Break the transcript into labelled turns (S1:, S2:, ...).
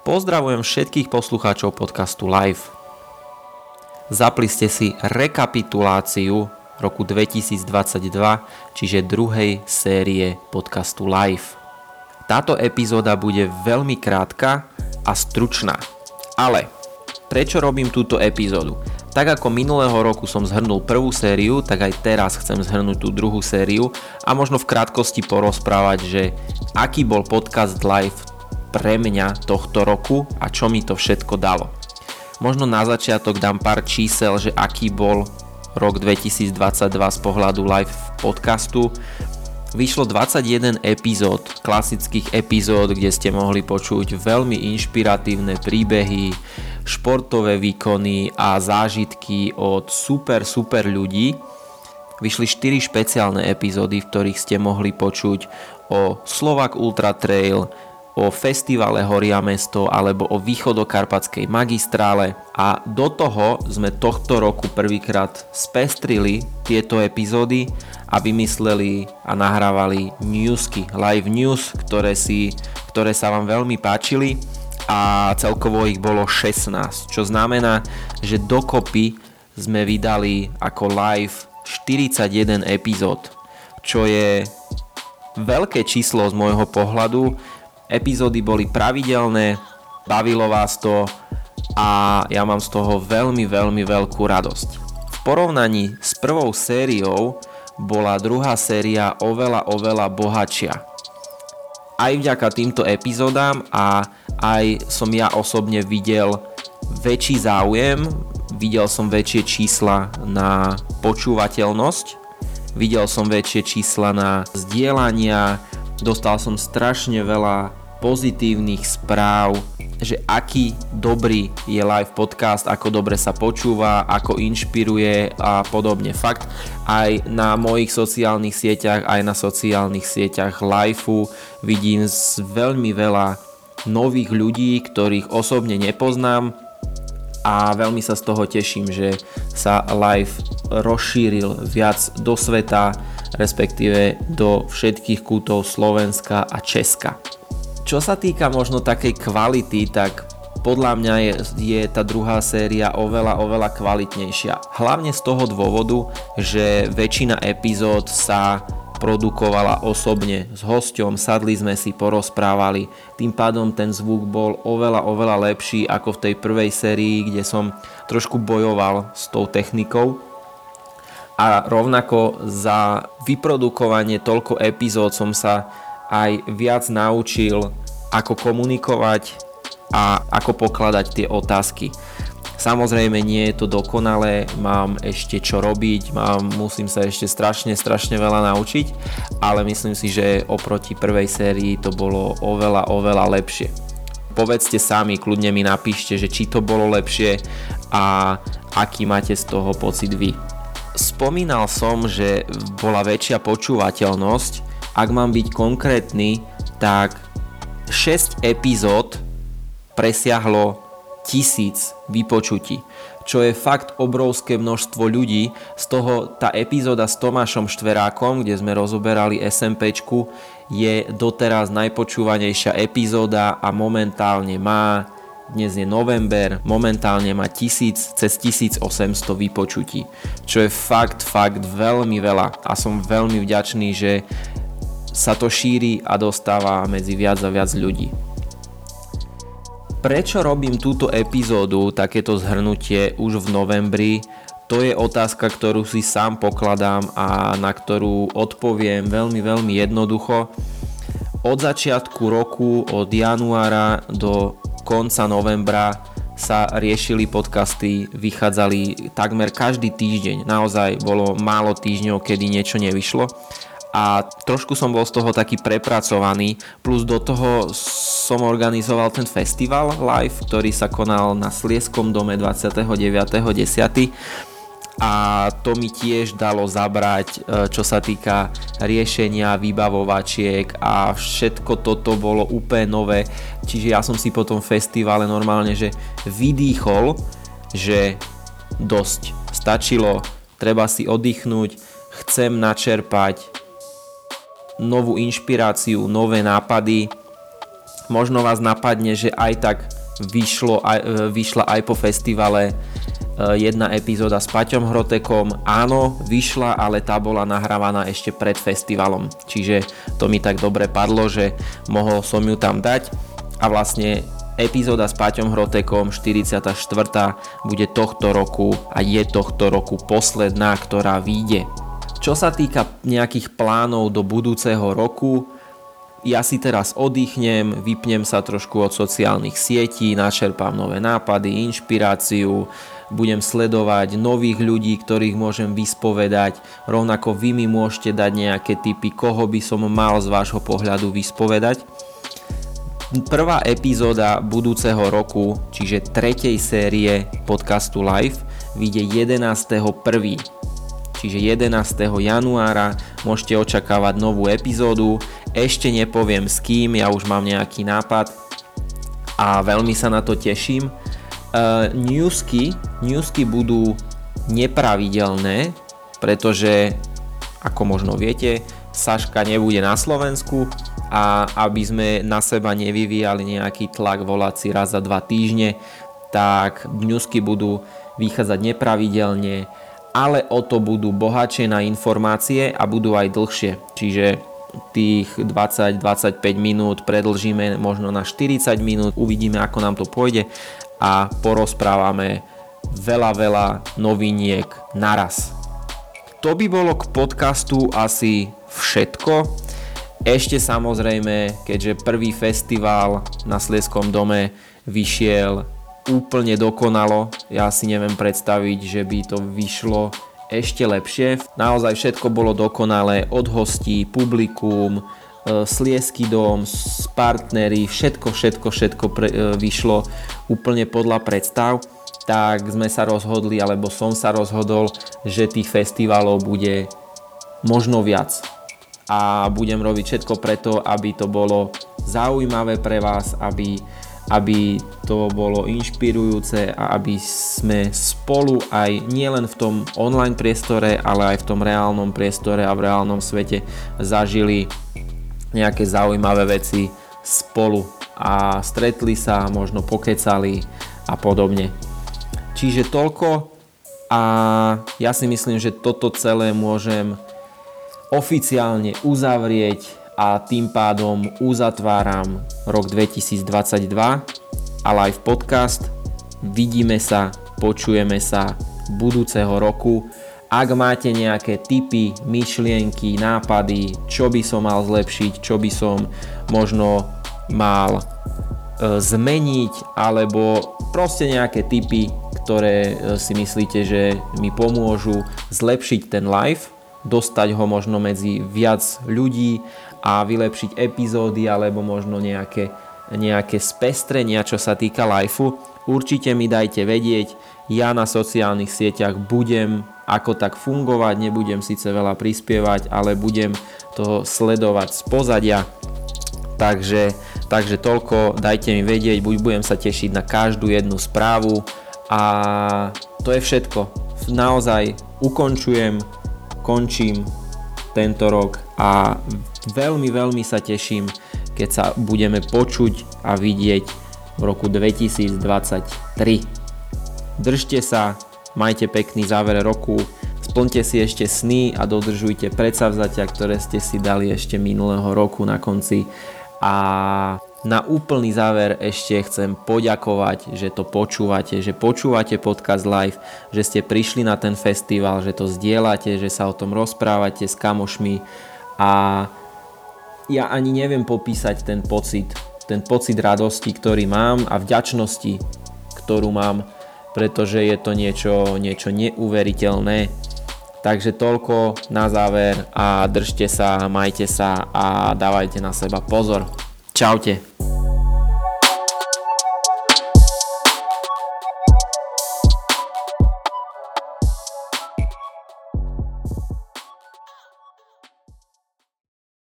S1: Pozdravujem všetkých poslucháčov podcastu Live. Zapli ste si rekapituláciu roku 2022, čiže druhej série podcastu Live. Táto epizóda bude veľmi krátka a stručná. Ale prečo robím túto epizódu? Tak ako minulého roku som zhrnul prvú sériu, tak aj teraz chcem zhrnúť tú druhú sériu a možno v krátkosti porozprávať, že aký bol podcast live pre mňa tohto roku a čo mi to všetko dalo. Možno na začiatok dám pár čísel, že aký bol rok 2022 z pohľadu live podcastu. Vyšlo 21 epizód, klasických epizód, kde ste mohli počuť veľmi inšpiratívne príbehy, športové výkony a zážitky od super, super ľudí. Vyšli 4 špeciálne epizódy, v ktorých ste mohli počuť o Slovak Ultra Trail, o festivale Horia mesto alebo o východokarpatskej magistrále. A do toho sme tohto roku prvýkrát spestrili tieto epizódy a vymysleli a nahrávali newsky, live news, ktoré, si, ktoré sa vám veľmi páčili. A celkovo ich bolo 16, čo znamená, že dokopy sme vydali ako live 41 epizód, čo je veľké číslo z môjho pohľadu, Epizódy boli pravidelné, bavilo vás to a ja mám z toho veľmi, veľmi veľkú radosť. V porovnaní s prvou sériou bola druhá séria oveľa, oveľa bohatšia. Aj vďaka týmto epizódám a aj som ja osobne videl väčší záujem, videl som väčšie čísla na počúvateľnosť, videl som väčšie čísla na zdieľania, dostal som strašne veľa pozitívnych správ, že aký dobrý je live podcast, ako dobre sa počúva, ako inšpiruje a podobne. Fakt, aj na mojich sociálnych sieťach, aj na sociálnych sieťach liveu vidím veľmi veľa nových ľudí, ktorých osobne nepoznám a veľmi sa z toho teším, že sa live rozšíril viac do sveta, respektíve do všetkých kútov Slovenska a Česka. Čo sa týka možno takej kvality, tak podľa mňa je, je tá druhá séria oveľa, oveľa kvalitnejšia. Hlavne z toho dôvodu, že väčšina epizód sa produkovala osobne s hosťom, sadli sme si, porozprávali, tým pádom ten zvuk bol oveľa, oveľa lepší ako v tej prvej sérii, kde som trošku bojoval s tou technikou. A rovnako za vyprodukovanie toľko epizód som sa aj viac naučil ako komunikovať a ako pokladať tie otázky. Samozrejme nie je to dokonalé, mám ešte čo robiť, mám, musím sa ešte strašne, strašne veľa naučiť, ale myslím si, že oproti prvej sérii to bolo oveľa, oveľa lepšie. Povedzte sami, kľudne mi napíšte, že či to bolo lepšie a aký máte z toho pocit vy. Spomínal som, že bola väčšia počúvateľnosť, ak mám byť konkrétny, tak 6 epizód presiahlo tisíc vypočutí, čo je fakt obrovské množstvo ľudí. Z toho tá epizóda s Tomášom Štverákom, kde sme rozoberali SMPčku, je doteraz najpočúvanejšia epizóda a momentálne má dnes je november, momentálne má 1000, cez 1800 vypočutí, čo je fakt, fakt veľmi veľa a som veľmi vďačný, že sa to šíri a dostáva medzi viac a viac ľudí. Prečo robím túto epizódu, takéto zhrnutie už v novembri, to je otázka, ktorú si sám pokladám a na ktorú odpoviem veľmi, veľmi jednoducho. Od začiatku roku, od januára do konca novembra sa riešili podcasty, vychádzali takmer každý týždeň. Naozaj bolo málo týždňov, kedy niečo nevyšlo a trošku som bol z toho taký prepracovaný, plus do toho som organizoval ten festival live, ktorý sa konal na Slieskom dome 29.10. A to mi tiež dalo zabrať, e, čo sa týka riešenia vybavovačiek a všetko toto bolo úplne nové. Čiže ja som si po tom festivale normálne, že vydýchol, že dosť. Stačilo, treba si oddychnúť, chcem načerpať novú inšpiráciu, nové nápady. možno vás napadne, že aj tak vyšlo, aj, e, vyšla aj po festivale e, jedna epizóda s Paťom Hrotekom. Áno, vyšla, ale tá bola nahrávaná ešte pred festivalom. Čiže to mi tak dobre padlo, že mohol som ju tam dať. A vlastne epizóda s Paťom Hrotekom 44. bude tohto roku a je tohto roku posledná, ktorá vyjde. Čo sa týka nejakých plánov do budúceho roku, ja si teraz oddychnem, vypnem sa trošku od sociálnych sietí, načerpám nové nápady, inšpiráciu, budem sledovať nových ľudí, ktorých môžem vyspovedať, rovnako vy mi môžete dať nejaké tipy, koho by som mal z vášho pohľadu vyspovedať. Prvá epizóda budúceho roku, čiže tretej série podcastu Live, vyjde 11.1 čiže 11. januára môžete očakávať novú epizódu. Ešte nepoviem s kým, ja už mám nejaký nápad a veľmi sa na to teším. Uh, newsky, newsky budú nepravidelné, pretože ako možno viete, Saška nebude na Slovensku a aby sme na seba nevyvíjali nejaký tlak volať si raz za dva týždne, tak newsky budú vychádzať nepravidelne ale o to budú bohatšie na informácie a budú aj dlhšie. Čiže tých 20-25 minút predlžíme možno na 40 minút, uvidíme ako nám to pôjde a porozprávame veľa, veľa noviniek naraz. To by bolo k podcastu asi všetko. Ešte samozrejme, keďže prvý festival na Slieskom dome vyšiel úplne dokonalo. Ja si neviem predstaviť, že by to vyšlo ešte lepšie. Naozaj všetko bolo dokonalé od hostí, publikum, e, Sliesky dom, partnery, všetko, všetko, všetko pre, e, vyšlo úplne podľa predstav tak sme sa rozhodli, alebo som sa rozhodol, že tých festivalov bude možno viac. A budem robiť všetko preto, aby to bolo zaujímavé pre vás, aby aby to bolo inšpirujúce a aby sme spolu aj nielen v tom online priestore, ale aj v tom reálnom priestore a v reálnom svete zažili nejaké zaujímavé veci spolu a stretli sa, možno pokecali a podobne. Čiže toľko a ja si myslím, že toto celé môžem oficiálne uzavrieť a tým pádom uzatváram rok 2022 a live podcast. Vidíme sa, počujeme sa budúceho roku. Ak máte nejaké tipy, myšlienky, nápady, čo by som mal zlepšiť, čo by som možno mal e, zmeniť, alebo proste nejaké tipy, ktoré e, si myslíte, že mi pomôžu zlepšiť ten live, dostať ho možno medzi viac ľudí a vylepšiť epizódy alebo možno nejaké, nejaké spestrenia, čo sa týka lifeu, určite mi dajte vedieť. Ja na sociálnych sieťach budem ako tak fungovať, nebudem síce veľa prispievať, ale budem to sledovať z pozadia. Takže, takže toľko, dajte mi vedieť, buď budem sa tešiť na každú jednu správu a to je všetko. Naozaj ukončujem, končím tento rok a Veľmi, veľmi sa teším, keď sa budeme počuť a vidieť v roku 2023. Držte sa, majte pekný záver roku, splňte si ešte sny a dodržujte predsavzatia, ktoré ste si dali ešte minulého roku na konci. A na úplný záver ešte chcem poďakovať, že to počúvate, že počúvate podcast live, že ste prišli na ten festival, že to zdieľate, že sa o tom rozprávate s kamošmi a ja ani neviem popísať ten pocit, ten pocit radosti, ktorý mám a vďačnosti, ktorú mám, pretože je to niečo, niečo neuveriteľné. Takže toľko na záver a držte sa, majte sa a dávajte na seba pozor. Čaute.